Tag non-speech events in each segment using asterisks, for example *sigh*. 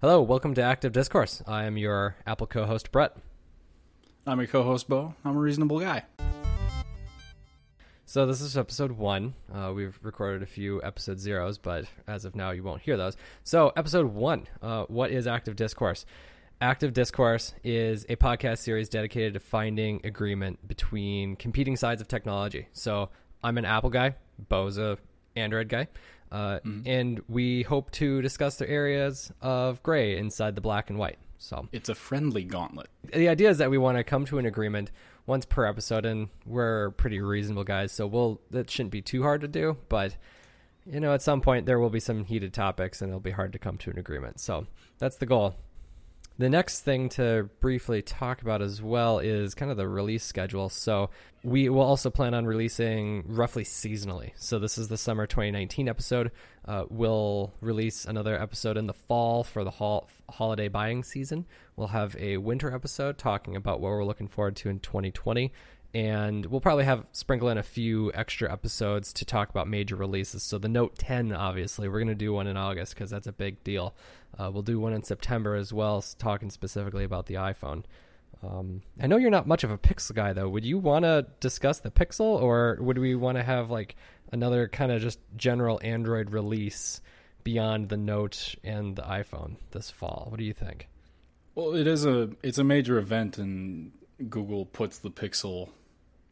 Hello, welcome to Active Discourse. I am your Apple co host, Brett. I'm your co-host Bo. I'm a reasonable guy. So, this is episode one. Uh, we've recorded a few episode zeros, but as of now, you won't hear those. So, episode one uh, What is Active Discourse? Active Discourse is a podcast series dedicated to finding agreement between competing sides of technology. So, I'm an Apple guy, Bo's a Android guy. Uh, And we hope to discuss the areas of gray inside the black and white. So, It's a friendly gauntlet. the idea is that we want to come to an agreement once per episode, and we're pretty reasonable guys, so we'll that shouldn't be too hard to do. But you know, at some point there will be some heated topics, and it'll be hard to come to an agreement. So that's the goal. The next thing to briefly talk about as well is kind of the release schedule. So we will also plan on releasing roughly seasonally. So this is the summer 2019 episode. Uh, we'll release another episode in the fall for the hol- holiday buying season. We'll have a winter episode talking about what we're looking forward to in 2020 and we'll probably have sprinkle in a few extra episodes to talk about major releases. So the Note 10, obviously, we're going to do one in August because that's a big deal. Uh, we'll do one in September as well, talking specifically about the iPhone. Um, I know you're not much of a Pixel guy, though. Would you want to discuss the Pixel, or would we want to have like another kind of just general Android release beyond the Note and the iPhone this fall? What do you think? Well, it is a it's a major event, and Google puts the Pixel,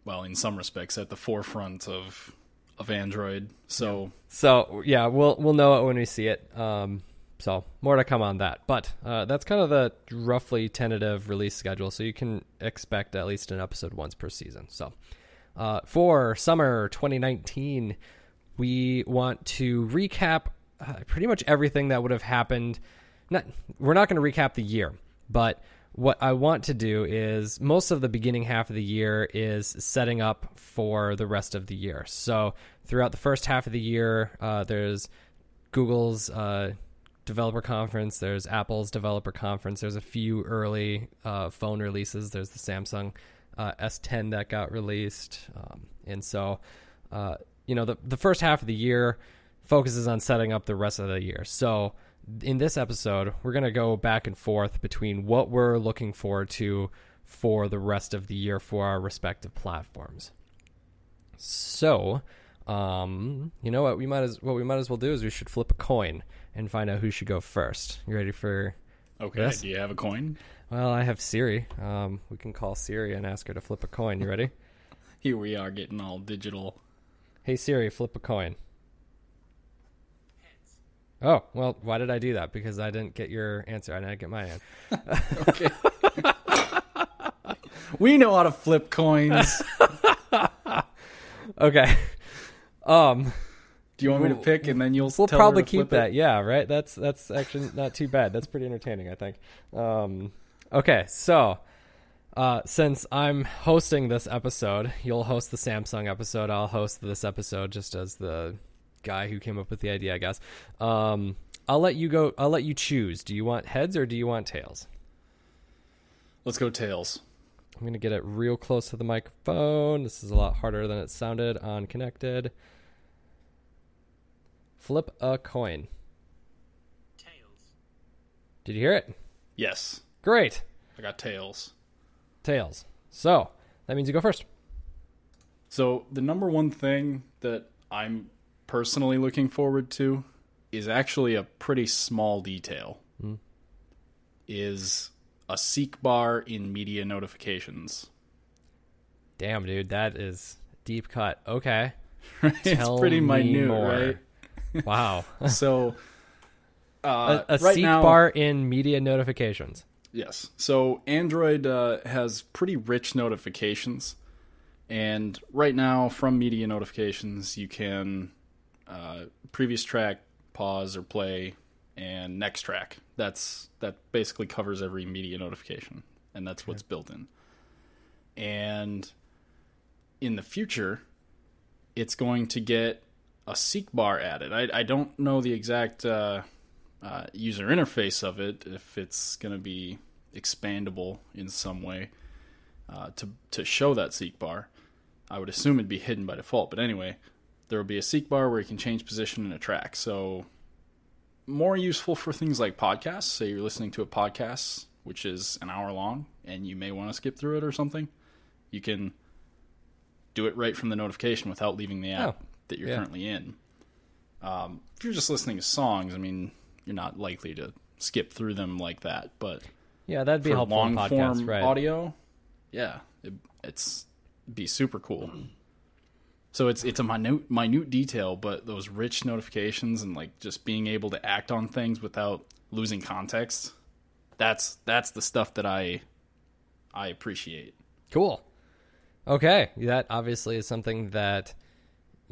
well, in some respects, at the forefront of of Android. So So yeah, we'll we'll know it when we see it. Um, so more to come on that, but uh, that's kind of the roughly tentative release schedule. So you can expect at least an episode once per season. So uh, for summer 2019, we want to recap uh, pretty much everything that would have happened. Not we're not going to recap the year, but what I want to do is most of the beginning half of the year is setting up for the rest of the year. So throughout the first half of the year, uh, there's Google's uh, developer conference, there's Apple's developer conference, there's a few early uh, phone releases. There's the Samsung uh, S10 that got released, um, and so uh, you know the the first half of the year focuses on setting up the rest of the year. So in this episode, we're going to go back and forth between what we're looking forward to for the rest of the year for our respective platforms. So, um, you know what we might as what we might as well do is we should flip a coin and find out who should go first. You ready for? okay, Yes. do you have a coin? Well, I have Siri. Um, we can call Siri and ask her to flip a coin. You ready? *laughs* Here we are getting all digital. hey Siri, flip a coin. Oh well, why did I do that? Because I didn't get your answer. I didn't get my answer. *laughs* Okay. we know how to flip coins. *laughs* Okay. Um, Do you want me to pick, and then you'll we'll probably keep that. It? Yeah, right. That's that's actually not too bad. That's pretty entertaining, I think. Um, okay, so uh, since I'm hosting this episode, you'll host the Samsung episode. I'll host this episode just as the guy who came up with the idea, I guess. Um, I'll let you go. I'll let you choose. Do you want heads or do you want tails? Let's go tails. I'm gonna get it real close to the microphone. This is a lot harder than it sounded on connected. Flip a coin. Tails. Did you hear it? Yes, Great. I got tails. Tails. So that means you go first. So the number one thing that I'm personally looking forward to is actually a pretty small detail. Hmm. Is a seek bar in media notifications. Damn, dude, that is deep cut. Okay. *laughs* it's Tell pretty me minute, more. right? Wow. *laughs* So uh, a a right seek now, bar in media notifications. Yes. So Android uh, has pretty rich notifications, and right now from media notifications you can uh, previous track, pause or play, and next track. That's that basically covers every media notification, and that's what's built in. And in the future, it's going to get a seek bar added. I, I don't know the exact uh, uh, user interface of it, if it's going to be expandable in some way uh, to to show that seek bar. I would assume it'd be hidden by default, but anyway, there will be a seek bar where you can change position in a track. So more useful for things like podcasts. Say you're listening to a podcast, which is an hour long, and you may want to skip through it or something. You can do it right from the notification without leaving the app Oh, that you're yeah. currently in. Um, if you're just listening to songs, I mean, you're not likely to skip through them like that. But Yeah, that'd be for helpful long podcasts, form right? audio, yeah, it, it's be super cool. So it's it's a minute minute detail, but those rich notifications and like just being able to act on things without losing context. That's that's the stuff that I I appreciate. Cool. Okay, that obviously is something that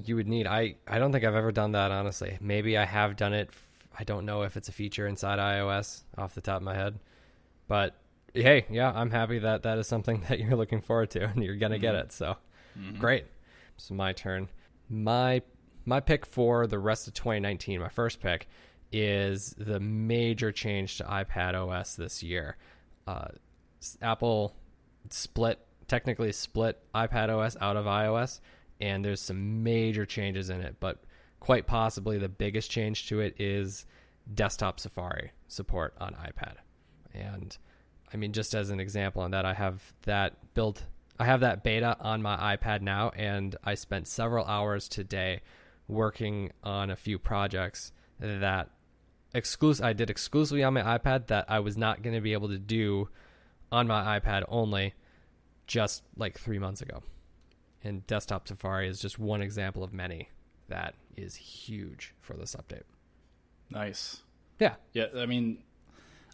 you would need. I I don't think I've ever done that honestly. Maybe I have done it. I don't know if it's a feature inside iOS off the top of my head. But hey, yeah, I'm happy that that is something *laughs* that you're looking forward to and you're going to get it. So, great. So my turn. My my pick for the rest of 2019, my first pick is the major change to iPad OS this year. Uh, Apple split technically split iPad OS out of iOS and there's some major changes in it but quite possibly the biggest change to it is desktop Safari support on iPad and I mean just as an example on that I have that built I have that beta on my iPad now and I spent several hours today working on a few projects that exclusive I did exclusively on my iPad that I was not going to be able to do on my iPad only just like three months ago. And desktop Safari is just one example of many that is huge for this update. Nice. Yeah. Yeah, I mean,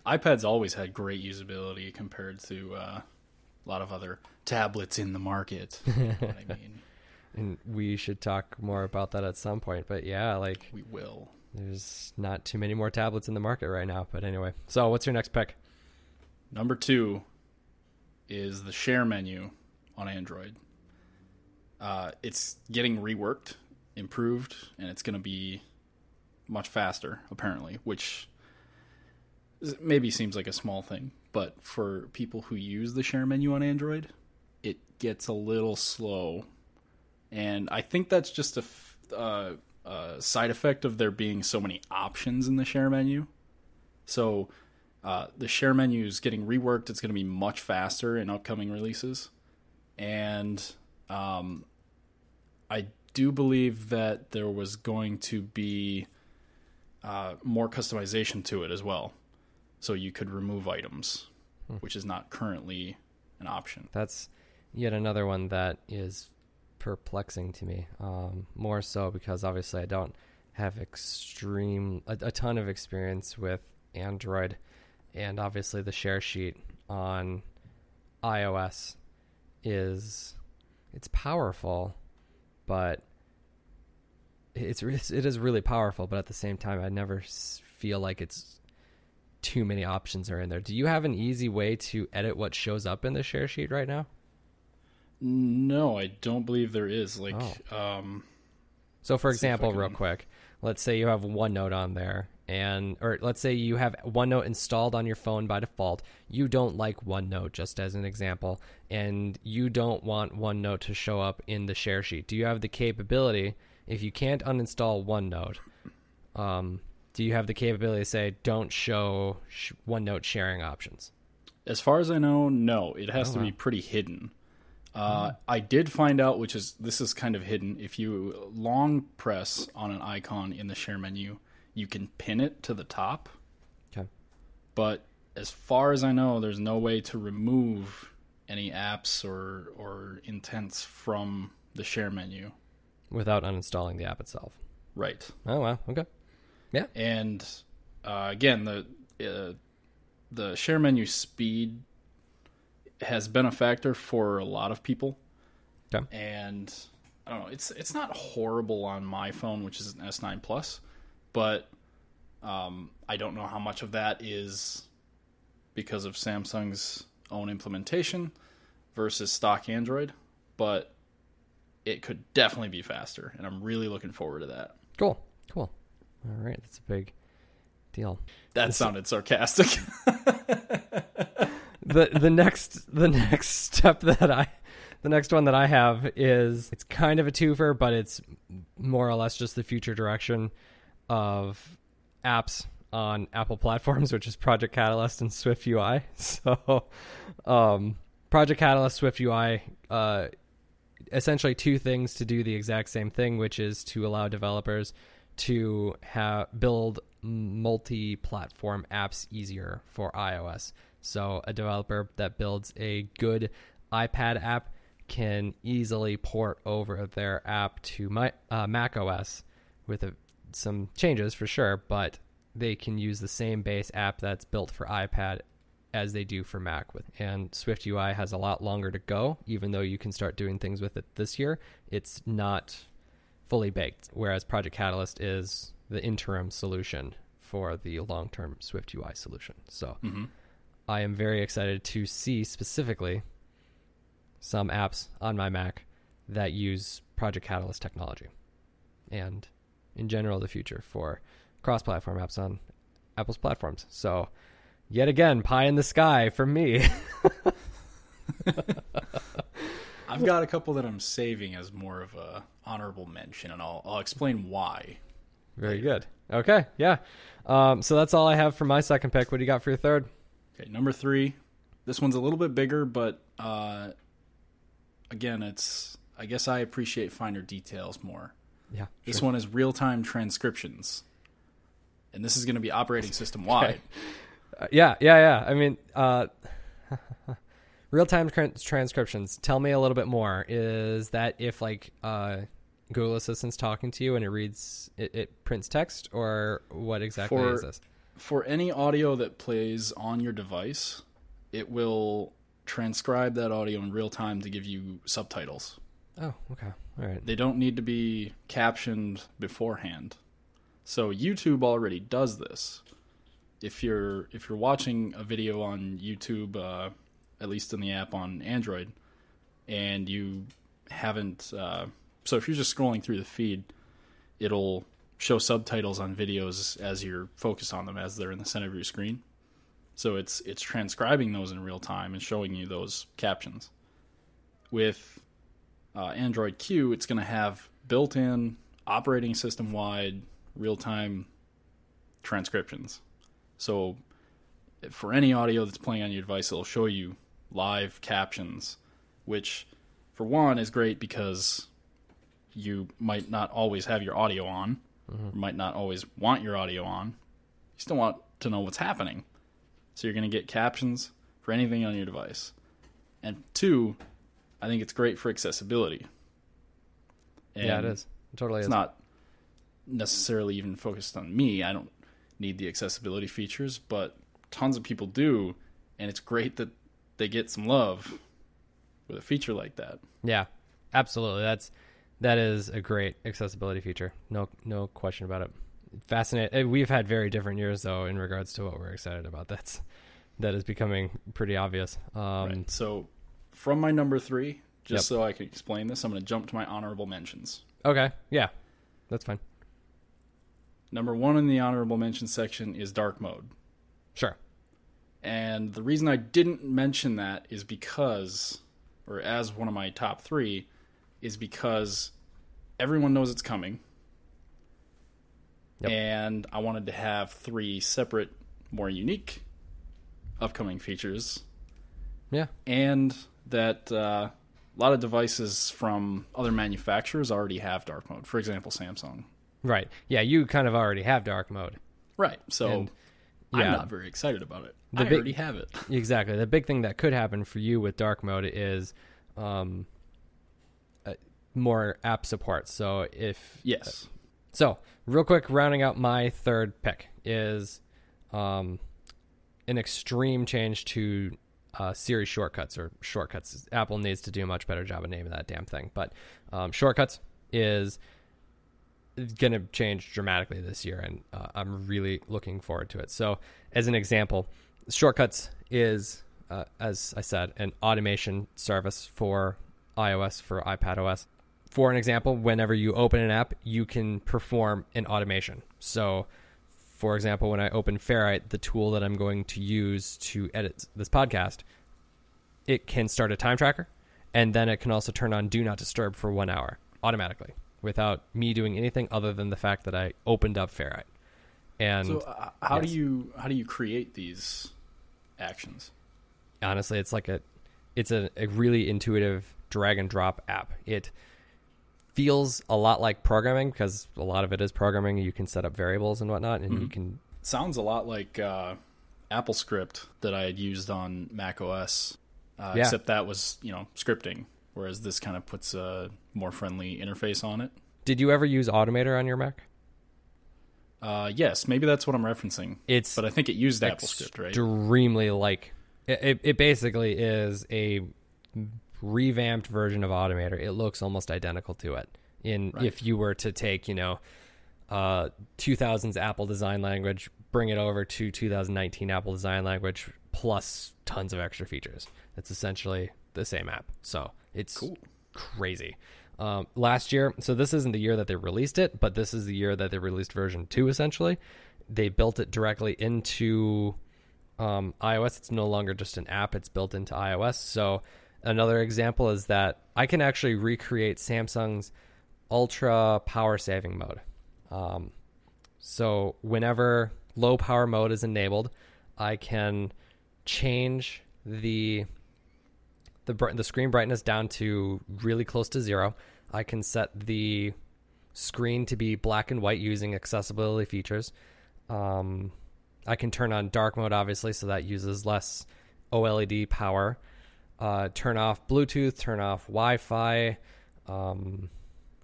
iPads always had great usability compared to uh, a lot of other tablets in the market. You know what I mean, *laughs* *laughs* And we should talk more about that at some point. But yeah, like we will. there's not too many more tablets in the market right now. But anyway, so what's your next pick? Number two is the share menu on Android. Uh, it's getting reworked, improved, and it's going to be much faster, apparently, which maybe seems like a small thing. But for people who use the share menu on Android, it gets a little slow. And I think that's just a f- uh, side effect of there being so many options in the share menu. So uh, the share menu is getting reworked. It's going to be much faster in upcoming releases, and um, I do believe that there was going to be uh, more customization to it as well. So you could remove items, which is not currently an option. That's yet another one that is perplexing to me. Um, more so because obviously I don't have extreme a, a ton of experience with Android, and obviously the share sheet on iOS is it's powerful, but it's *laughs* it is really powerful. But at the same time, I never feel like it's too many options are in there. Do you have an easy way to edit what shows up in the share sheet right now? No, I don't believe there is. Like, Oh. um, So, for Let's see if I example, real quick, let's say you have OneNote on there, and or let's say you have OneNote installed on your phone by default. You don't like OneNote, just as an example, and you don't want OneNote to show up in the share sheet. Do you have the capability, if you can't uninstall OneNote, um, do you have the capability to say don't show sh- OneNote sharing options? As far as I know, no. It has Oh, to be wow. Hmm. pretty hidden. Uh, I did find out, which is this is kind of hidden. If you long press on an icon in the share menu, you can pin it to the top. Okay. But as far as I know, there's no way to remove any apps or or intents from the share menu. Without uninstalling the app itself. Right. Oh wow, okay. Yeah. And uh, again, the uh, the share menu speed has been a factor for a lot of people. Okay. And I don't know, it's it's not horrible on my phone, which is an S9 Plus, but um, I don't know how much of that is because of Samsung's own implementation versus stock Android, but it could definitely be faster, and I'm really looking forward to that. Cool, cool. All right, that's a big deal. That sounded sarcastic. *laughs* the the next the next step that I the next one that I have is it's kind of a twofer, but it's more or less just the future direction of apps on Apple platforms, which is Project Catalyst and Swift UI. *laughs* So, um, Project Catalyst, Swift UI, uh, essentially two things to do the exact same thing, which is to allow developers to have build multi-platform apps easier for iOS. So a developer that builds a good iPad app can easily port over their app to my, uh, Mac OS with a, some changes for sure, but they can use the same base app that's built for iPad as they do for Mac with and Swift UI has a lot longer to go even though you can start doing things with it this year. It's not fully baked whereas Project Catalyst is the interim solution for the long-term Swift UI solution. So Mm-hmm. I am very excited to see specifically some apps on my Mac that use Project Catalyst technology. And in general the future for cross-platform apps on Apple's platforms. So yet again, pie in the sky for me. *laughs* I've got a couple that I'm saving as more of a honorable mention, and I'll I'll explain why. very good. Okay, yeah. Um, so that's all I have for my second pick. What do you got for your third? Okay, number three. This one's a little bit bigger, but uh, again, it's I guess I appreciate finer details more. Yeah, This sure. one is real time transcriptions, and this is going to be operating *laughs* system wide. Uh, yeah, yeah, yeah. I mean, uh, *laughs* real-time tran- transcriptions. Tell me a little bit more. Is that if like uh, Google Assistant's talking to you and it reads, it, it prints text, or what exactly For- is this? For any audio that plays on your device, it will transcribe that audio in real time to give you subtitles. Oh, okay, all right. They don't need to be captioned beforehand. So YouTube already does this. If you're if you're watching a video on YouTube, uh, at least in the app on Android, and you haven't, uh, so if you're just scrolling through the feed, it'll show subtitles on videos as you're focused on them as they're in the center of your screen. So it's it's transcribing those in real time and showing you those captions. With uh, Android Q, it's going to have built-in operating system-wide real-time transcriptions. So for any audio that's playing on your device, it'll show you live captions, which for one is great because you might not always have your audio on, or might not always want your audio on. You still want to know what's happening. So you're going to get captions for anything on your device. And two, I think it's great for accessibility. yeah, it is. It totally It's is. not necessarily even focused on me. I don't need the accessibility features, but tons of people do, and it's great that they get some love with a feature like that. Yeah, absolutely. That's that is a great accessibility feature. No, no question about it. Fascinating. We've had very different years though in regards to what we're excited about. That's that is becoming pretty obvious. Um, right. So, from my number three, just Yep. so I can explain this, I'm going to jump to my honorable mentions. Okay. Yeah, that's fine. Number one in the honorable mention section is dark mode. Sure. And the reason I didn't mention that is because, or as one of my top three, is because everyone knows it's coming. Yep. And I wanted to have three separate, more unique upcoming features. Yeah. And that uh, a lot of devices from other manufacturers already have dark mode. For example, Samsung. Right. Yeah. You kind of already have dark mode. Right. So And, I'm not very excited about it. The I big- already have it. *laughs* Exactly. The big thing that could happen for you with dark mode is um, uh, more app support. So if Yes. So, real quick, rounding out my third pick is um, an extreme change to uh, Siri shortcuts or shortcuts. Apple needs to do a much better job of naming that damn thing. But um, shortcuts is going to change dramatically this year, and uh, I'm really looking forward to it. So, as an example, shortcuts is, uh, as I said, an automation service for iOS for iPad OS for an example, whenever you open an app, you can perform an automation. So, for example, when I open Ferrite, the tool that I'm going to use to edit this podcast, it can start a time tracker, and then it can also turn on Do Not Disturb for one hour automatically without me doing anything other than the fact that I opened up Ferrite. And So uh, how yes. do you how do you create these actions? honestly, it's like a it's a, a really intuitive drag and drop app. It feels a lot like programming because a lot of it is programming. You can set up variables and whatnot, and you can sounds a lot like uh, AppleScript that I had used on Mac OS, uh, Yeah. except that was you know scripting, whereas this kind of puts a more friendly interface on it. Did you ever use Automator on your Mac? Uh, yes, maybe that's what I'm referencing. It's but I think it used AppleScript, right? extremely like it, it, it basically is a revamped version of Automator. It looks almost identical to it. In Right. if you were to take, you know, uh 2000s Apple design language, bring it over to 2019 Apple design language plus tons of extra features. It's essentially the same app. So, it's Cool. crazy. Um, last year, so this isn't the year that they released it, but this is the year that they released version two. Essentially, they built it directly into um, iOS. It's no longer just an app; it's built into iOS. So another example is that I can actually recreate Samsung's ultra power saving mode. Um, so whenever low power mode is enabled, I can change the the the screen brightness down to really close to zero. I can set the screen to be black and white using accessibility features. Um, I can turn on dark mode, obviously, so that uses less OLED power. Uh, turn off Bluetooth, turn off Wi Fi, um,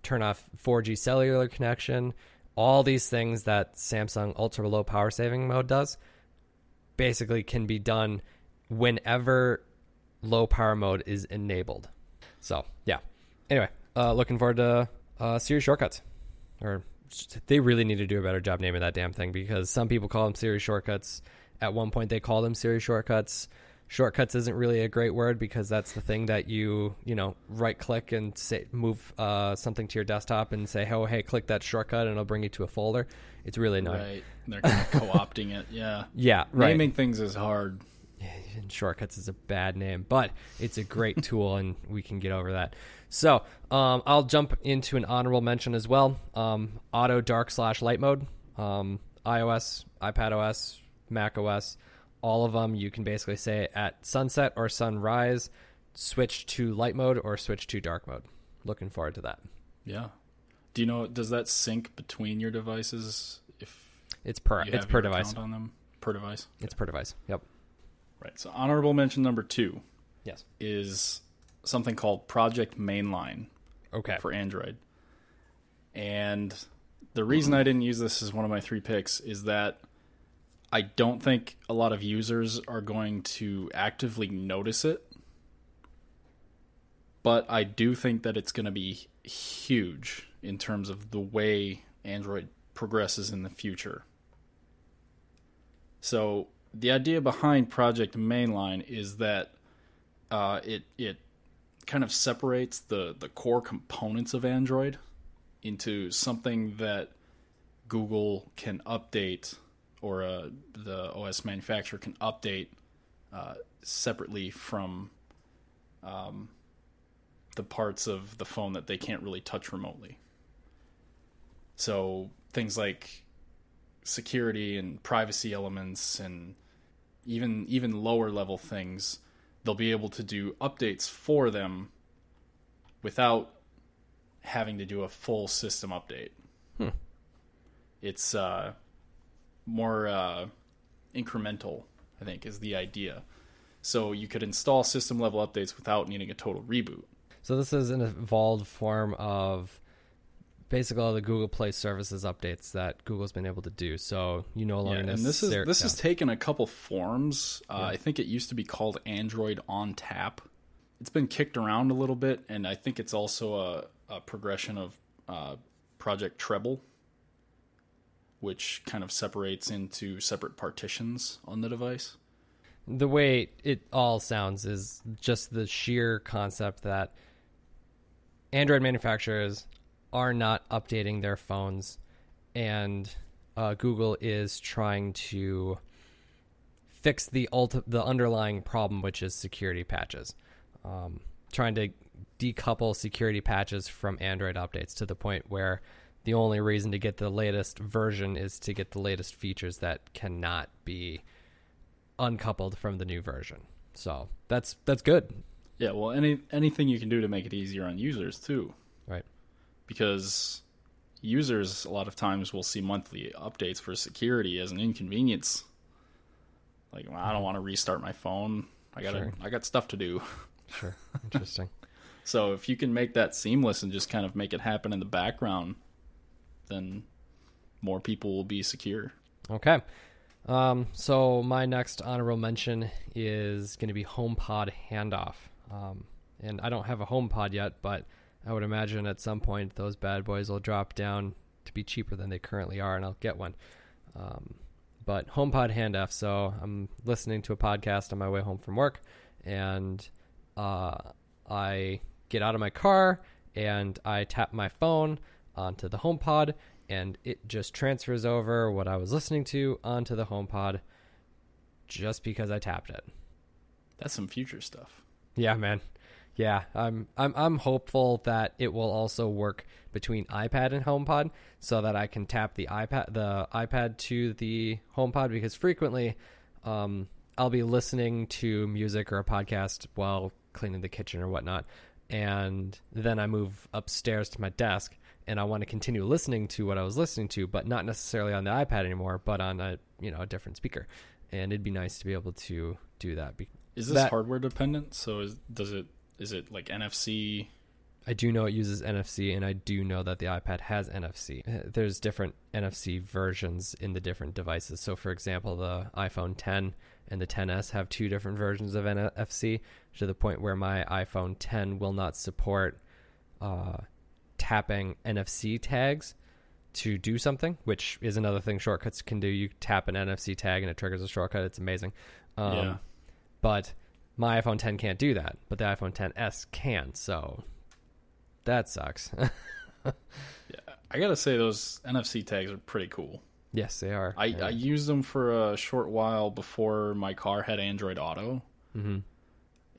turn off 4G cellular connection. All these things that Samsung ultra low power saving mode does basically can be done whenever low power mode is enabled. So, yeah. Anyway, uh, looking forward to uh, Siri shortcuts. Or they really need to do a better job naming that damn thing because some people call them Siri shortcuts. At one point, they call them Siri shortcuts. Shortcuts isn't really a great word because that's the thing that you you know right click and say move uh, something to your desktop and say oh hey click that shortcut and it'll bring you to a folder. It's really annoying. Right. They're kind of *laughs* co-opting it. Yeah. Yeah, right. Naming things is hard. and shortcuts is a bad name, but it's a great *laughs* tool, and we can get over that. So um, I'll jump into an honorable mention as well. Um, auto dark slash light mode, um, iOS, iPad OS, Mac OS, all of them. You can basically say at sunset or sunrise, switch to light mode or switch to dark mode. Looking forward to that. Yeah. Do you know? Does that sync between your devices if It's per it's per device. on them per device? It's per device. Yep. Right. So honorable mention number two Yes. is something called Project Mainline Okay. for Android. And the reason I mm-hmm. didn't use this as one of my three picks is that I don't think a lot of users are going to actively notice it. But I do think that it's going to be huge in terms of the way Android progresses in the future. So the idea behind Project Mainline is that uh, it it kind of separates the the core components of Android into something that Google can update or uh, the OS manufacturer can update uh, separately from um, the parts of the phone that they can't really touch remotely. So things like security and privacy elements and even even lower level things they'll be able to do updates for them without having to do a full system update. It's uh, more uh, incremental, I think, is the idea. So you could install system level updates without needing a total reboot. So this is an evolved form of basically all the Google Play services updates that Google's been able to do. So you no Yeah, longer and this is this yeah. has taken a couple forms. Uh, I think it used to be called Android on Tap. It's been kicked around a little bit, and I think it's also a, a progression of uh, Project Treble, which kind of separates into separate partitions on the device. the way it all sounds is just the sheer concept that Android manufacturers are not updating their phones, and uh, Google is trying to fix the ulti- the underlying problem, which is security patches. Um, trying to decouple security patches from Android updates to the point where the only reason to get the latest version is to get the latest features that cannot be uncoupled from the new version. So that's that's good, Yeah, well, any anything you can do to make it easier on users too, right? because users a lot of times will see monthly updates for security as an inconvenience. Like, well, I don't mm-hmm. want to restart my phone. I got Sure. I got stuff to do. Sure, interesting. *laughs* So if you can make that seamless and just kind of make it happen in the background, then more people will be secure. Okay. Um, so my next honorable mention is going to be HomePod handoff. Um, and I don't have a HomePod yet, but I would imagine at some point those bad boys will drop down to be cheaper than they currently are, and I'll get one. Um, but HomePod handoff. So I'm listening to a podcast on my way home from work, and uh, I get out of my car and I tap my phone onto the HomePod, and it just transfers over what I was listening to onto the HomePod just because I tapped it. That's some future stuff. Yeah, man. Yeah, I'm I'm I'm hopeful that it will also work between iPad and HomePod so that I can tap the iPad the iPad to the HomePod because frequently um, I'll be listening to music or a podcast while cleaning the kitchen or whatnot, and then I move upstairs to my desk and I want to continue listening to what I was listening to, but not necessarily on the iPad anymore, but on a you know a different speaker, and it'd be nice to be able to do that. Is this That- hardware dependent? So is, does it is it like NFC? I do know it uses NFC, and I do know that the iPad has NFC. Uh, There's different NFC versions in the different devices. So, for example, the iPhone 10 and the 10s have two different versions of NFC to the point where my iPhone 10 will not support uh, tapping NFC tags to do something, which is another thing shortcuts can do. You tap an NFC tag and it triggers a shortcut. It's amazing. Um, Yeah. But my iPhone 10 can't do that, but the iPhone 10s can. So that sucks. *laughs* yeah, I gotta say those NFC tags are pretty cool. yes, they are. I, I used them for a short while before my car had Android Auto, hmm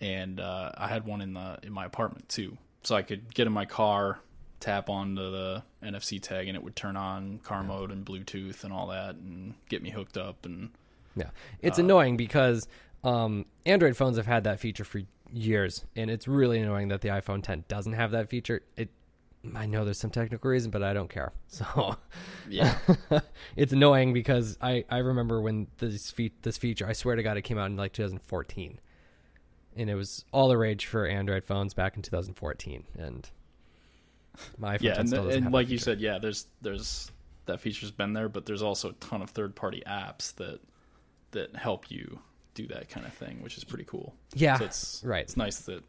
and uh, I had one in the in my apartment too. So I could get in my car, tap onto the NFC tag, and it would turn on car mode and Bluetooth and all that, and get me hooked up. And Yeah, it's Uh, annoying because um, Android phones have had that feature for years, and it's really annoying that the iPhone 10 doesn't have that feature. It, I know there's some technical reason, but I don't care. *laughs* So yeah, *laughs* it's annoying because I, I remember when this fe- this feature, I swear to God, it came out in like 2014, and it was all the rage for Android phones back in 2014, and my iPhone yeah, 10 and, and like you said, yeah, there's there's that feature's been there, but there's also a ton of third party apps that that help you do that kind of thing, which is pretty cool. yeah, So it's right. It's nice that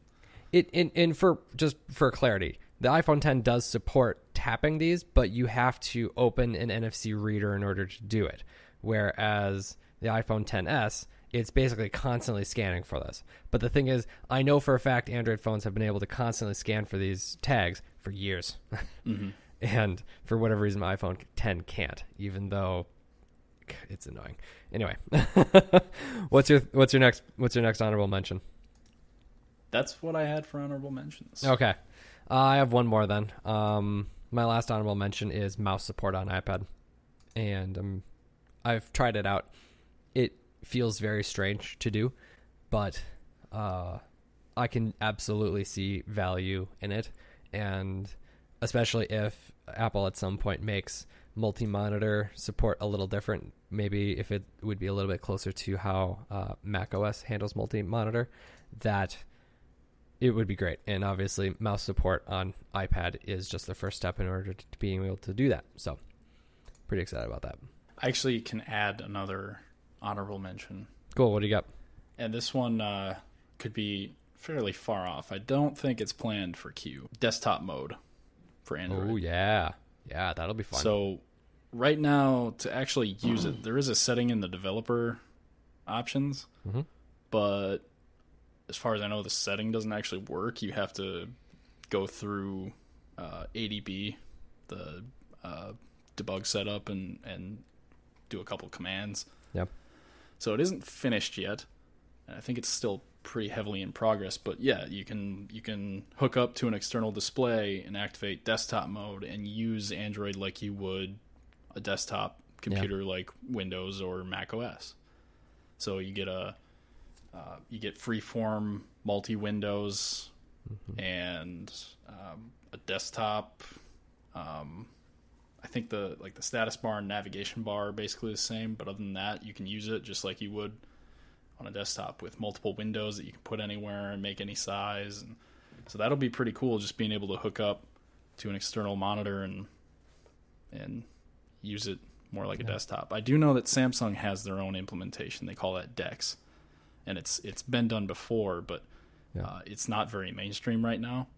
It and, and for just for clarity, the iPhone 10 does support tapping these, but you have to open an NFC reader in order to do it. Whereas the iPhone 10s, it's basically constantly scanning for this. But the thing is, I know for a fact Android phones have been able to constantly scan for these tags for years. *laughs* and for whatever reason my iPhone 10 can't, even though *sighs* it's annoying. Anyway, *laughs* what's your what's your next what's your next honorable mention? that's what I had for honorable mentions. Okay. Uh, I have one more then. Um, my last honorable mention is mouse support on iPad. And um, I've tried it out. It feels very strange to do, but uh, I can absolutely see value in it. And especially if Apple at some point makes multi monitor support a little different, maybe if it would be a little bit closer to how uh, Mac OS handles multi monitor, that it would be great. And obviously, mouse support on iPad is just the first step in order to being able to do that. So, pretty excited about that. I actually can add another honorable mention, Cool. What do you got? and this one uh, could be fairly far off. I don't think it's planned for Q desktop mode for Android. Oh yeah, yeah, that'll be fun. So right now, to actually use it, there is a setting in the developer options, Mhm. but as far as I know, the setting doesn't actually work. You have to go through uh, ADB, the uh, debug setup, and and do a couple commands. Yep. So it isn't finished yet. and I think it's still pretty heavily in progress. But yeah, you can you can hook up to an external display and activate desktop mode and use Android like you would a desktop computer like Windows or Mac OS. So you get a uh, you get freeform multi windows and um, a desktop. Um, I think the like the status bar and navigation bar are basically the same, but other than that, you can use it just like you would on a desktop with multiple windows that you can put anywhere and make any size. And so that'll be pretty cool, just being able to hook up to an external monitor and and use it more like a desktop. I do know that Samsung has their own implementation. They call that Dex, and it's it's been done before, but Yeah. uh, it's not very mainstream right now.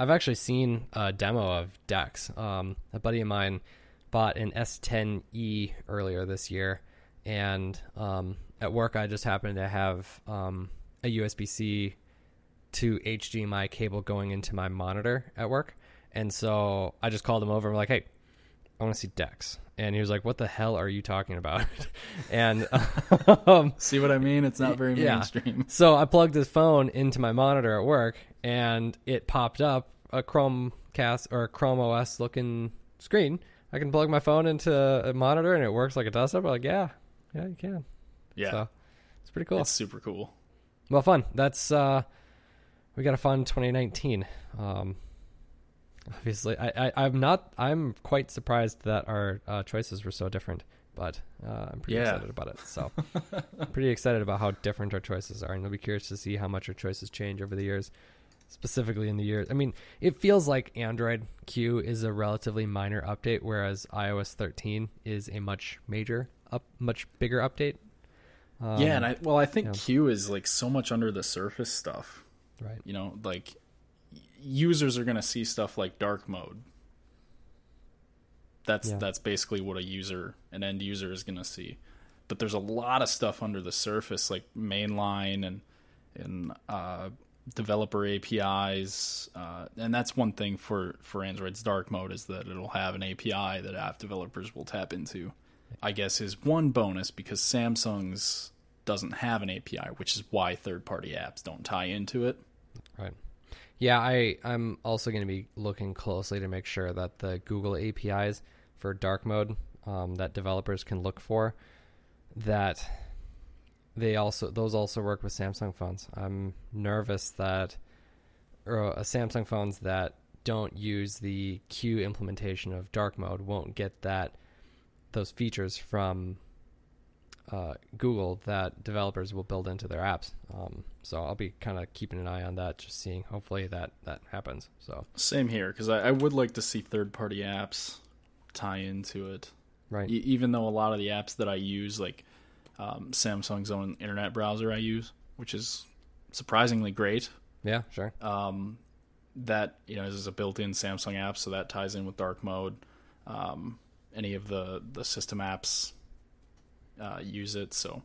I've actually seen a demo of Dex. Um, a buddy of mine bought an S10e earlier this year, and um, at work I just happened to have um, a USB C to HDMI cable going into my monitor at work, and so I just called him over. and I'm like, "Hey, I want to see Dex," and he was like, "What the hell are you talking about?" *laughs* and *laughs* um, See what I mean? It's not very Yeah. mainstream. so I plugged his phone into my monitor at work, and it popped up a Chromecast or a Chrome OS looking screen. I can plug my phone into a monitor, and it works like a desktop. I'm like, yeah, yeah, you can. Yeah, So it's pretty cool. it's super cool. Well, fun. That's uh, we got a fun 2019. Um, obviously, I, I I'm not. I'm quite surprised that our uh, choices were so different, but uh, I'm pretty Yeah. excited about it. So, I'm *laughs* pretty excited about how different our choices are, and I'll be curious to see how much our choices change over the years. Specifically in the years, I mean, it feels like Android Q is a relatively minor update, whereas iOS 13 is a much major up, much bigger update. Um, yeah, and I well, I think yeah. Q is like so much under the surface stuff. right. You know, like users are going to see stuff like dark mode. That's Yeah. that's basically what a user, an end user, is going to see. But there's a lot of stuff under the surface, like mainline and and uh, developer APIs, uh, and that's one thing for for Android's dark mode is that it'll have an API that app developers will tap into. I guess is one bonus because Samsung's doesn't have an API, which is why third party apps don't tie into it. Right. Yeah, I I'm also going to be looking closely to make sure that the Google APIs for dark mode um, that developers can look for that they also those also work with Samsung phones. I'm nervous that or uh, Samsung phones that don't use the Q implementation of dark mode won't get that those features from uh, Google that developers will build into their apps. Um, so I'll be kind of keeping an eye on that, just seeing. Hopefully that that happens. So Same here, because I, I would like to see third party apps tie into it. right, E- even though a lot of the apps that I use, like um, Samsung's own internet browser, I use, which is surprisingly great. yeah, sure, Um, that you know is a built-in Samsung app, so that ties in with dark mode. Um, any of the the system apps uh, use it. So,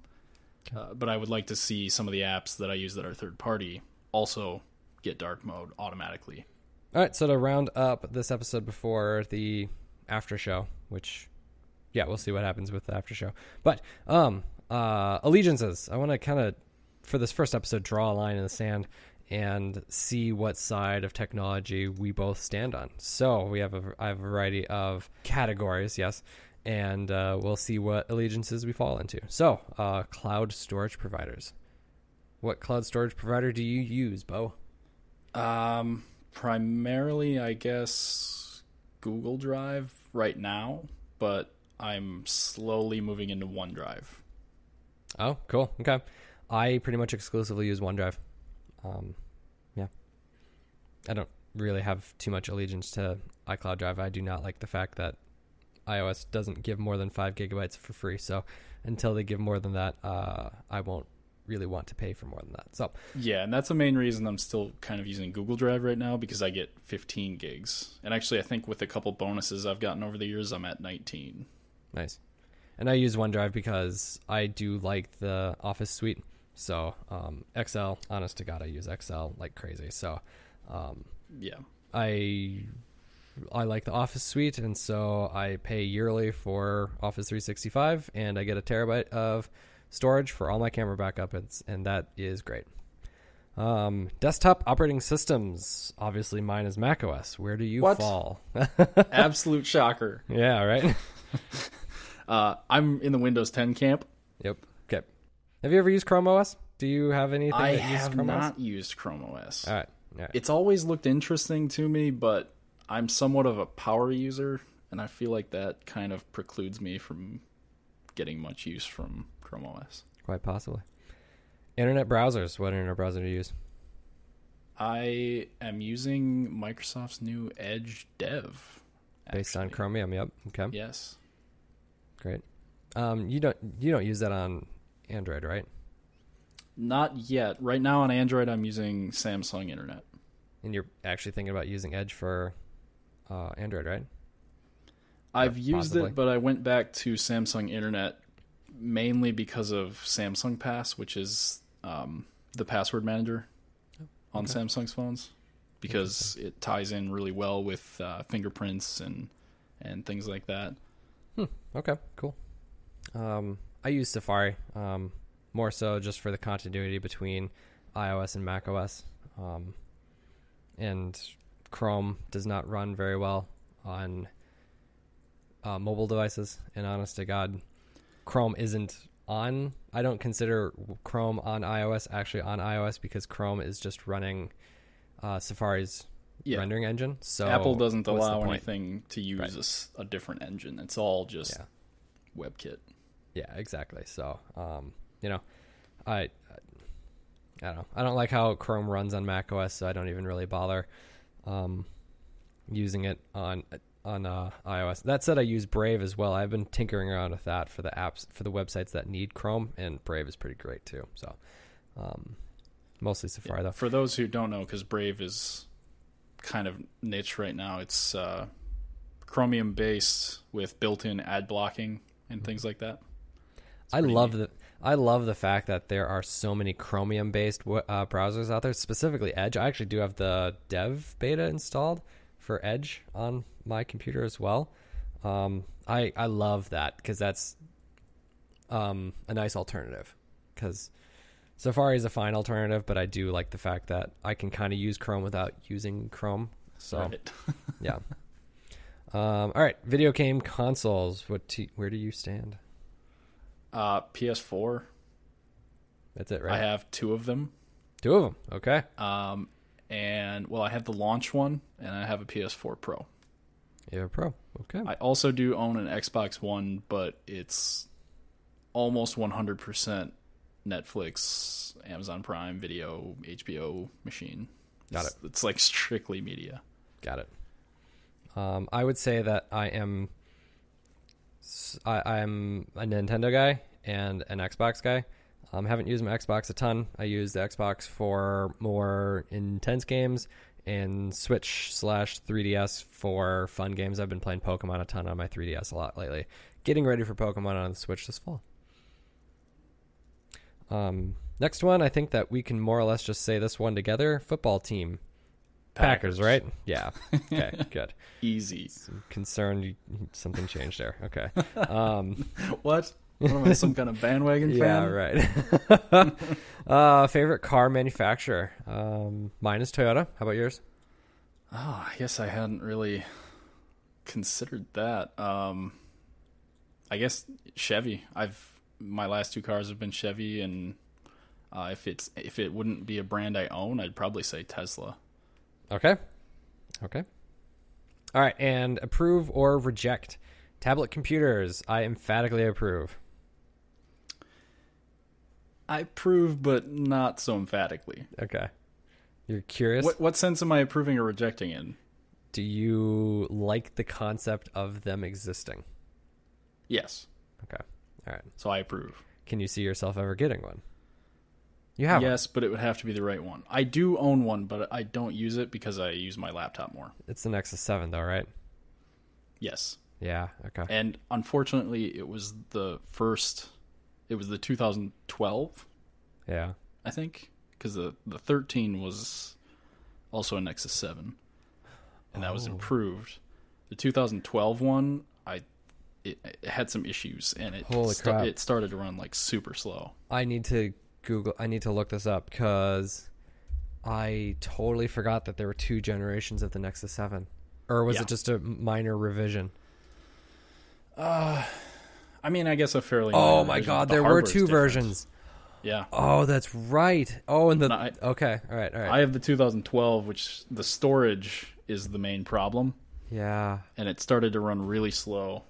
uh, but I would like to see some of the apps that I use that are third party also get dark mode automatically. All right, so to round up this episode before the after show, which yeah, we'll see what happens with the after show. But um uh allegiances. I want to kind of for this first episode draw a line in the sand and see what side of technology we both stand on. So, we have a I have a variety of categories, yes, and uh, we'll see what allegiances we fall into. So, uh, cloud storage providers. What cloud storage provider do you use, Bo? Um, primarily, I guess Google Drive right now, but I'm slowly moving into OneDrive. Oh, cool. Okay. I pretty much exclusively use OneDrive. Um, yeah. I don't really have too much allegiance to iCloud Drive. I do not like the fact that iOS doesn't give more than five gigabytes for free. So until they give more than that, uh, I won't really want to pay for more than that. So Yeah, and that's the main reason I'm still kind of using Google Drive right now because I get 15 gigs. And actually, I think with a couple bonuses I've gotten over the years, I'm at 19. nice. And I use OneDrive because I do like the Office suite. So um, Excel, honest to God, I use Excel like crazy. So um, Yeah. I I like the Office suite, and so I pay yearly for Office 365, and I get a terabyte of storage for all my camera backup, and, and that is great. Um, desktop operating systems. Obviously, mine is macOS. Where do you What? fall? *laughs* Absolute shocker. yeah, right. *laughs* Uh, I'm in the Windows 10 camp. yep. Okay. Have you ever used Chrome OS? Do you have anything I that have Chrome not OS? used Chrome OS. All right. All right. It's always looked interesting to me, but I'm somewhat of a power user, and I feel like that kind of precludes me from getting much use from Chrome OS. Quite possibly. Internet browsers. What internet browser do you use? I am using Microsoft's new Edge Dev. Based on. Chromium. Yep. Okay. Yes. Great. Um, you don't you don't use that on Android, right? Not yet. Right now on Android, I'm using Samsung Internet. And you're actually thinking about using Edge for uh, Android, right? I've used possibly. it, but I went back to Samsung Internet mainly because of Samsung Pass, which is um, the password manager on okay. Samsung's phones, because it ties in really well with uh, fingerprints and and things like that. Okay, cool. Um, I use Safari um, more so just for the continuity between iOS and macOS. Um, and Chrome does not run very well on uh, mobile devices. And honest to God, Chrome isn't on. I don't consider Chrome on iOS actually on iOS because Chrome is just running uh, Safari's Yeah, rendering engine. So Apple doesn't allow anything to use Right. a a, different engine. It's all just Yeah. WebKit. Yeah, exactly. So, um, you know, I, I don't know. I don't like how Chrome runs on Mac OS, so I don't even really bother um, using it on on uh, iOS. That said, I use Brave as well. I've been tinkering around with that for the apps for the websites that need Chrome, and Brave is pretty great too. So, um, mostly Safari though. For those who don't know, because Brave is kind of niche right now, it's uh, Chromium based with built-in ad blocking and things like that. I love neat. the I love the fact that there are so many Chromium based uh, browsers out there, specifically Edge. I actually do have the Dev beta installed for Edge on my computer as well. Um, I I love that because that's um, a nice alternative. Because Safari is a fine alternative, but I do like the fact that I can kind of use Chrome without using Chrome. So Right. *laughs* yeah. Um, all right, video game consoles. What? T- where do you stand? Uh, PS4, That's it, right? I have two of them. Two of them. Okay. Um, and well, I have the launch one, and I have a PS4 Pro. You have a Pro. Okay. I also do own an Xbox One, but it's almost 100% Netflix, Amazon Prime Video, HBO machine. Got It's- It's like strictly media. Got it. Um, I would say that I am. I, I'm a Nintendo guy and an Xbox guy. Um, haven't used my Xbox a ton. I use the Xbox for more intense games and Switch slash 3DS for fun games. I've been playing Pokemon a ton on my 3DS a lot lately. Getting ready for Pokemon on the Switch this fall. Um, next one, I think that we can more or less just say this one together. Football team. Packers, right? Yeah. *laughs* Okay, good. Easy. I'm concerned you, something changed there. Okay. *laughs* Um, What? What am I, some kind of bandwagon *laughs* yeah, fan? right. uh, favorite car manufacturer? Um, mine is Toyota. How about yours? Oh, I guess I hadn't really considered that. Um, I guess Chevy. I've my last two cars have been Chevy, and uh, if it's if it wouldn't be a brand I own, I'd probably say Tesla. Okay. Okay. All right. And approve or reject. Tablet computers. I emphatically approve. I approve, but not so emphatically. Okay. You're curious? What what sense am I approving or rejecting in? Do you like the concept of them existing? Yes, Okay. All right. so I approve. Can you see yourself ever getting one? You have one. yes, but it would have to be the right one. I do own one, but I don't use it because I use my laptop more. It's the Nexus 7, though, right? Yes, Yeah. Okay. and unfortunately, it was the first. It was the 2012, Yeah. I think, because the the 13 was also a Nexus 7, and that was Oh. improved. The 2012 one, I it, it had some issues, and it Holy sta- crap. it started to run like super slow. I need to Google. I need to look this up because I totally forgot that there were two generations of the Nexus 7. Or was Yeah. it just a minor revision? Uh, I mean, I guess a fairly. Oh minor my god, the there were hardware's two different. versions. Yeah. Oh, that's right. Oh, and the And I- Okay, all right, all right. I have the 2012, which the storage is the main problem, yeah. and it started to run really slow,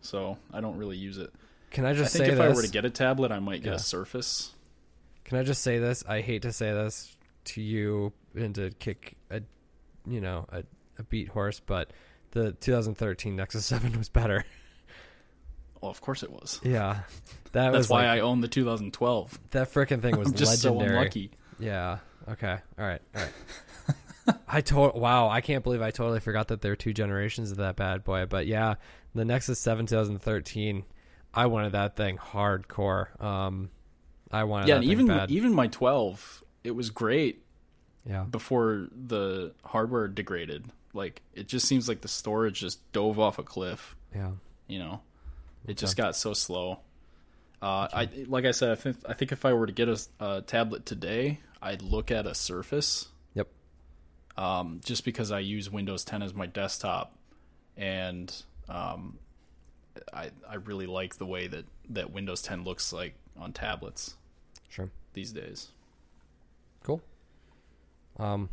so I don't really use it. Can I I just think say if this? I were to get a tablet, I might get Yeah. a Surface. Can I just say this? I hate to say this to you and to kick a, you know, a, a beat horse, but the 2013 Nexus 7 was better. Well, of course it was. yeah, that That's why like, I own the 2012. that freaking thing *laughs* was I'm just legendary. so unlucky. Yeah. Okay. All right. All right. *laughs* I told. Wow. I can't believe I totally forgot that there are two generations of that bad boy. But yeah, the Nexus 7 2013. I wanted that thing hardcore. Um, I wanted Yeah, that and thing even bad. even my 12, it was great yeah. before the hardware degraded. Like it just seems like the storage just dove off a cliff. Yeah. You know, it just got so slow. Uh, I like I said, I think I think if I were to get a, a tablet today, I'd look at a Surface. Yep. Um, just because I use Windows 10 as my desktop, and um, I I really like the way that that Windows 10 looks like on tablets Sure. these days. Cool. Um,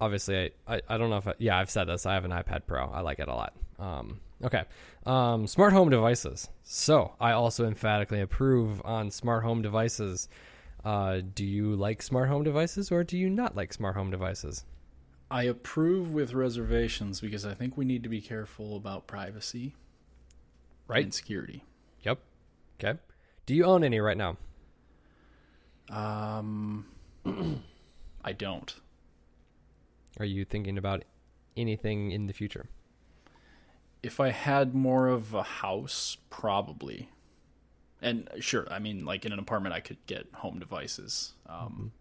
obviously, I, I, I don't know if I, yeah I've said this. I have an iPad Pro. I like it a lot. Um, okay. Um, smart home devices. So I also emphatically approve on smart home devices. Uh, do you like smart home devices or do you not like smart home devices? I approve with reservations because I think we need to be careful about privacy Right. and security. Yep. Okay. Do you own any right now? Um, *clears throat* I don't. Are you thinking about anything in the future? If I had more of a house, probably. And sure, I mean, like in an apartment, I could get home devices, um,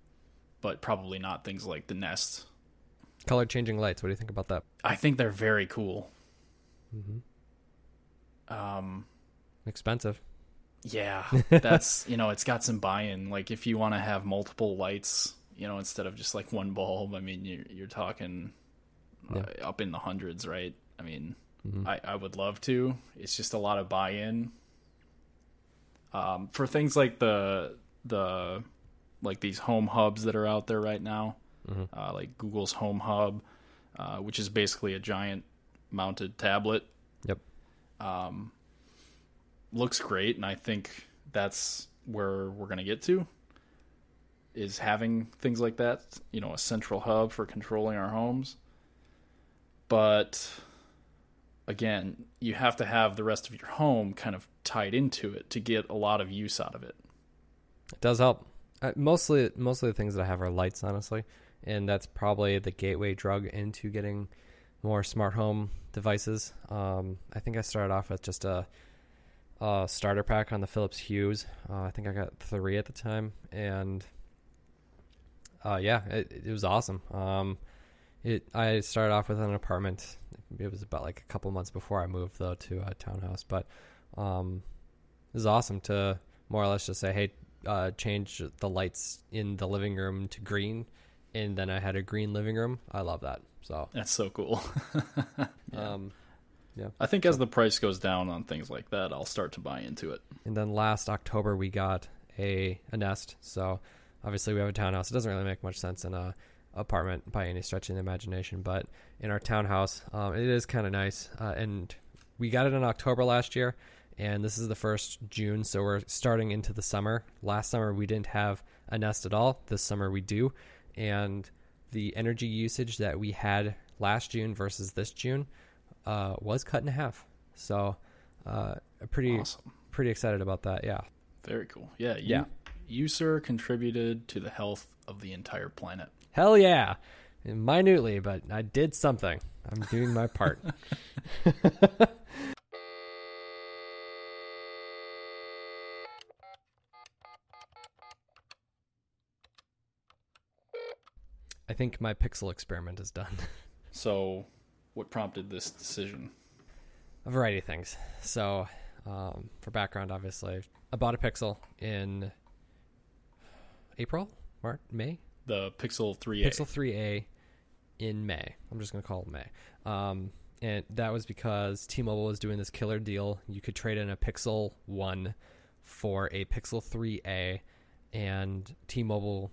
but probably not things like the Nest. Color changing lights. What do you think about that? I think they're very cool. Um, Expensive. yeah, *laughs* that's you know, it's got some buy-in. Like if you want to have multiple lights, you know, instead of just like one bulb, I mean, you're you're talking uh, up in the hundreds, right? I mean, I I would love to. It's just a lot of buy-in. Um, for things like the the like these home hubs that are out there right now, uh, like Google's Home Hub, uh, which is basically a giant mounted tablet. Yep. looks great and i think that's where we're going to get to is having things like that you know a central hub for controlling our homes. But again you have to have the rest of your home kind of tied into it to get a lot of use out of it. It does help. Uh, mostly, mostly the things that I have are lights, honestly, and that's probably the gateway drug into getting more smart home devices. Um, I think I started off with just a, a starter pack on the Philips Hues. Uh, I think I got three at the time, and uh, yeah, it, it was awesome. Um, it I started off with an apartment. It was about like a couple months before I moved though to a townhouse, but um, it was awesome to more or less just say, hey, uh, change the lights in the living room to green, and then I had a green living room. I love that. So, that's so cool *laughs* um, i think as the price goes down on things like that i'll start to buy into it and then last October we got a a Nest. So obviously we have a townhouse. It doesn't really make much sense in a apartment by any stretch of the imagination, but in our townhouse, um, it is kind of nice. Uh, and we got it in October last year, and this is the first June, so we're starting into the summer. Last summer we didn't have a Nest at all. This summer we do, and the energy usage that we had last June versus this June uh, was cut in half. So uh, pretty awesome pretty excited about that. Yeah. very cool yeah you, Yeah. you sir contributed to the health of the entire planet Hell yeah. Minutely, but I did something. I'm doing my part. *laughs* *laughs* think my pixel experiment is done. *laughs* So, what prompted this decision? a variety of things. So, um, for background, obviously, I bought a Pixel in April, March, May, the Pixel 3a. Pixel 3a in May. I'm just going to call it May. Um, and that was because T-Mobile was doing this killer deal. You could trade in a Pixel 1 for a Pixel 3a and T-Mobile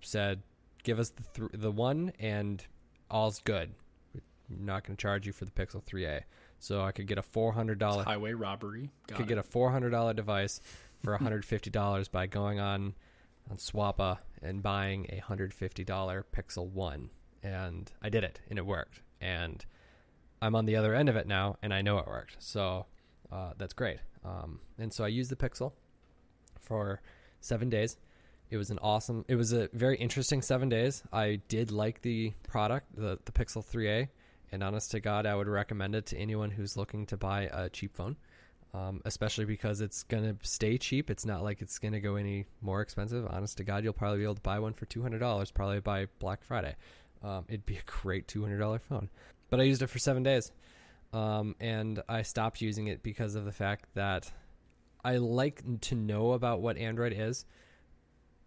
said, "Give us the th- the 1 and all's good. We're not going to charge you for the Pixel 3a." So I could get a $400 Highway robbery. Got could it. get a four hundred dollar device for hundred fifty dollars by going on on Swappa and buying a hundred fifty dollar Pixel One, and I did it, and it worked, and I'm on the other end of it now, and I know it worked, so uh, that's great. Um, and so I used the Pixel for seven days. It was an awesome. It was a very interesting seven days. I did like the product, the the Pixel 3a, and honest to God, I would recommend it to anyone who's looking to buy a cheap phone um, especially because it's going to stay cheap. It's not like it's going to go any more expensive. Honest to God, you'll probably be able to buy one for $200 probably by Black Friday. Um, it'd be a great $200 phone. But I used it for seven days. Um, and I stopped using it because of the fact that I like to know about what Android is.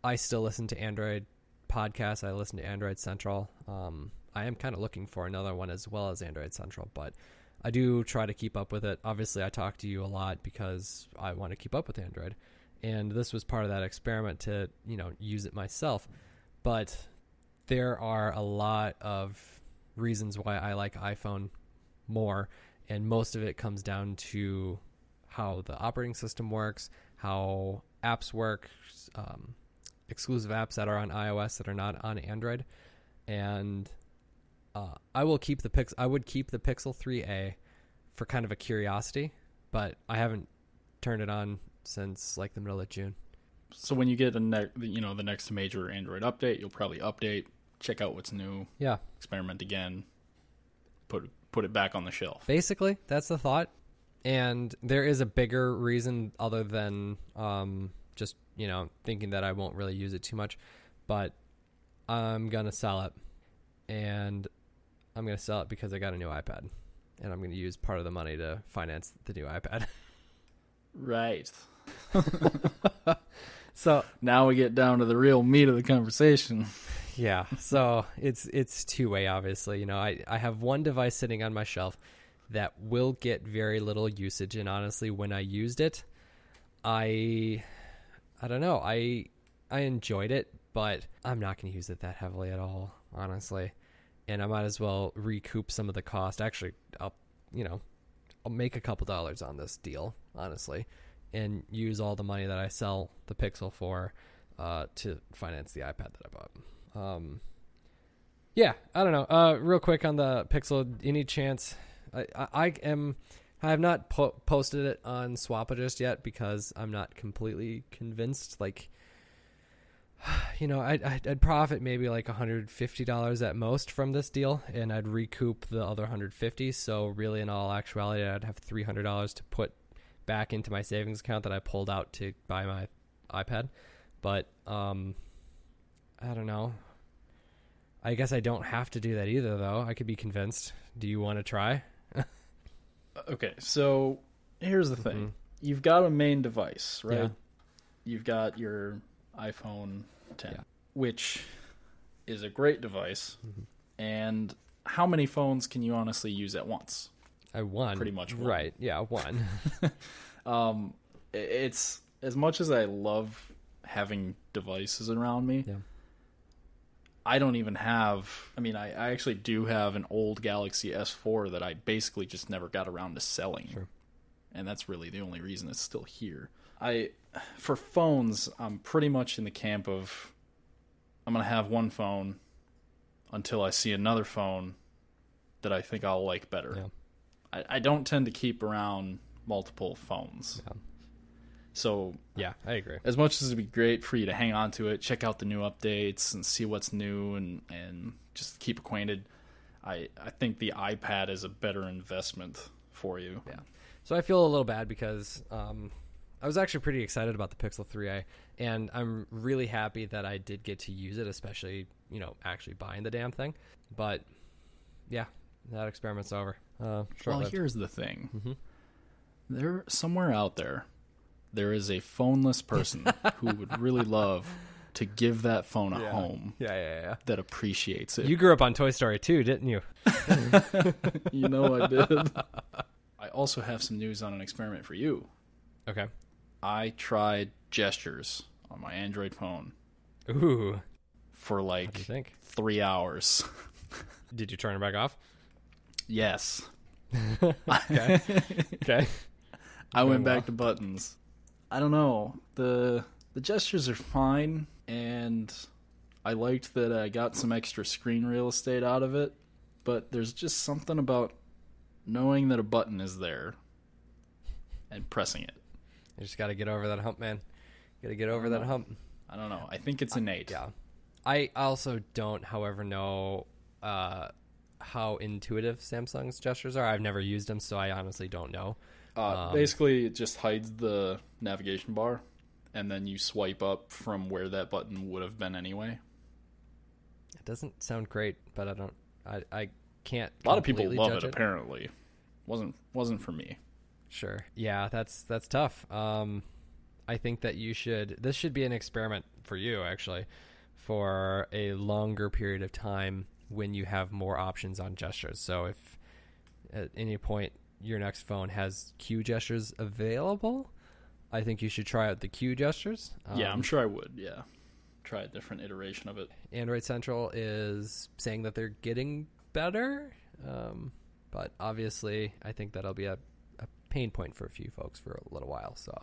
I still listen to Android podcasts. I listen to Android Central. Um, I am kind of looking for another one as well as Android Central, but I do try to keep up with it. Obviously, I talk to you a lot because I want to keep up with Android, and this was part of that experiment to you know use it myself. But there are a lot of reasons why I like iPhone more, and most of it comes down to how the operating system works, how apps work, um, exclusive apps that are on iOS that are not on Android, and uh, I will keep the Pix. I would keep the Pixel 3a for kind of a curiosity, but I haven't turned it on since like the middle of June. So when you get the ne- you know the next major Android update, you'll probably update, check out what's new, Yeah, experiment again, put put it back on the shelf. basically that's the thought. And there is a bigger reason other than um, just you know thinking that I won't really use it too much, but I'm gonna sell it, and I'm gonna sell it because I got a new iPad, and I'm gonna use part of the money to finance the new iPad. *laughs* Right. *laughs* so Now we get down to the real meat of the conversation. yeah, so it's it's two way. Obviously, you know, I I have one device sitting on my shelf that will get very little usage, and honestly, when I used it, I I don't know, I I enjoyed it, but I'm not going to use it that heavily at all, honestly. And I might as well recoup some of the cost. Actually, I'll you know, I'll make a couple dollars on this deal, honestly, and use all the money that I sell the Pixel for uh, to finance the iPad that I bought. Um, yeah, I don't know. Uh, real quick on the Pixel, any chance? I, I, I am. I have not po- posted it on Swappa just yet because I'm not completely convinced. Like, *sighs* you know, I'd, I'd, I'd profit maybe like $150 at most from this deal, and I'd recoup the other 150 So really, in all actuality, I'd have $300 to put back into my savings account that I pulled out to buy my iPad. But um, I don't know. I guess I don't have to do that either, though. I could be convinced. Do you want to try? Okay, so here's the thing. You've got a main device, right? Yeah. You've got your iPhone 10, Yeah. which is a great device. And how many phones can you honestly use at once? I one. Pretty much one. Right. Yeah, one. *laughs* Um, it's as much as I love having devices around me. Yeah. I don't even have. I mean, I, I actually do have an old Galaxy S4 that I basically just never got around to selling, Sure. and that's really the only reason it's still here. I, for phones, I'm pretty much in the camp of I'm gonna have one phone until I see another phone that I think I'll like better. Yeah. I, I don't tend to keep around multiple phones. Yeah. So yeah, I agree. as much as it'd be great for you to hang on to it, check out the new updates and see what's new and, and just keep acquainted, I, I think the iPad is a better investment for you. Yeah. So I feel a little bad because um, I was actually pretty excited about the Pixel 3a, and I'm really happy that I did get to use it, especially you know actually buying the damn thing. But yeah, that experiment's over. Uh, Well, here's the thing. Mhm. There somewhere out there, there is a phoneless person *laughs* who would really love to give that phone a Yeah. home Yeah, yeah, yeah. that appreciates it. You grew up on Toy Story too, didn't you? *laughs* You know I *laughs* did. I also have some news on an experiment for you. Okay. I tried gestures on my Android phone Ooh. for What do you like think? three hours. Did you turn it back off? Yes. Okay. okay. I went back to buttons. I don't know. The the gestures are fine and I liked that I got some extra screen real estate out of it, but there's just something about knowing that a button is there and pressing it. You just got to get over that hump, man. Got to get over that hump. I don't know. I think it's innate. Yeah. I also don't, however, know uh, how intuitive Samsung's gestures are. I've never used them, so I honestly don't know. Uh, Um, basically, it just hides the navigation bar, and then you swipe up from where that button would have been anyway. It doesn't sound great, but I don't. I I can't. A lot of people love it, judge Apparently, wasn't wasn't for me. Sure. Yeah, that's that's tough. Um, I think that you should. This should be an experiment for you, actually, for a longer period of time when you have more options on gestures. So if at any point your next phone has Q gestures available, I think you should try out the Q gestures. yeah, Um, I'm sure I would. Yeah, try a different iteration of it. Android Central is saying that they're getting better, um, but obviously, I think that'll be a, a pain point for a few folks for a little while. So,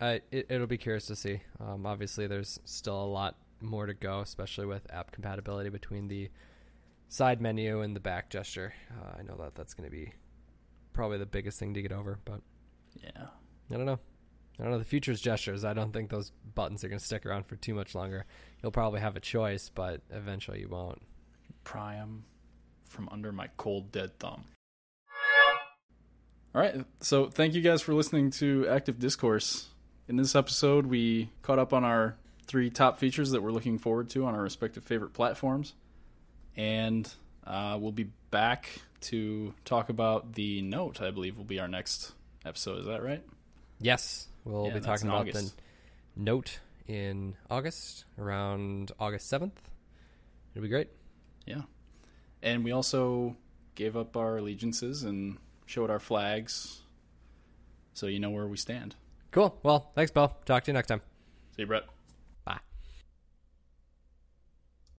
I it, it'll be curious to see. Um, obviously, there's still a lot more to go, especially with app compatibility between the side menu and the back gesture. Uh, I know that that's going to be probably the biggest thing to get over, but Yeah, I don't know. I don't know. The future's gestures. I don't think those buttons are going to stick around for too much longer. You'll probably have a choice, but eventually you won't. Pry them from under my cold dead thumb. All right, so thank you guys for listening to Active Discourse. In this episode, we caught up on our three top features that we're looking forward to on our respective favorite platforms, and uh, we'll be back to talk about the Note. I believe will be our next episode. Is that right? Yes, we'll Yeah, be talking about August. the note in August, around August 7th. It'll be great. Yeah. And we also gave up our allegiances and showed our flags, so you know where we stand. Cool. Well, thanks, Bill. Talk to you next time. See you, Brett.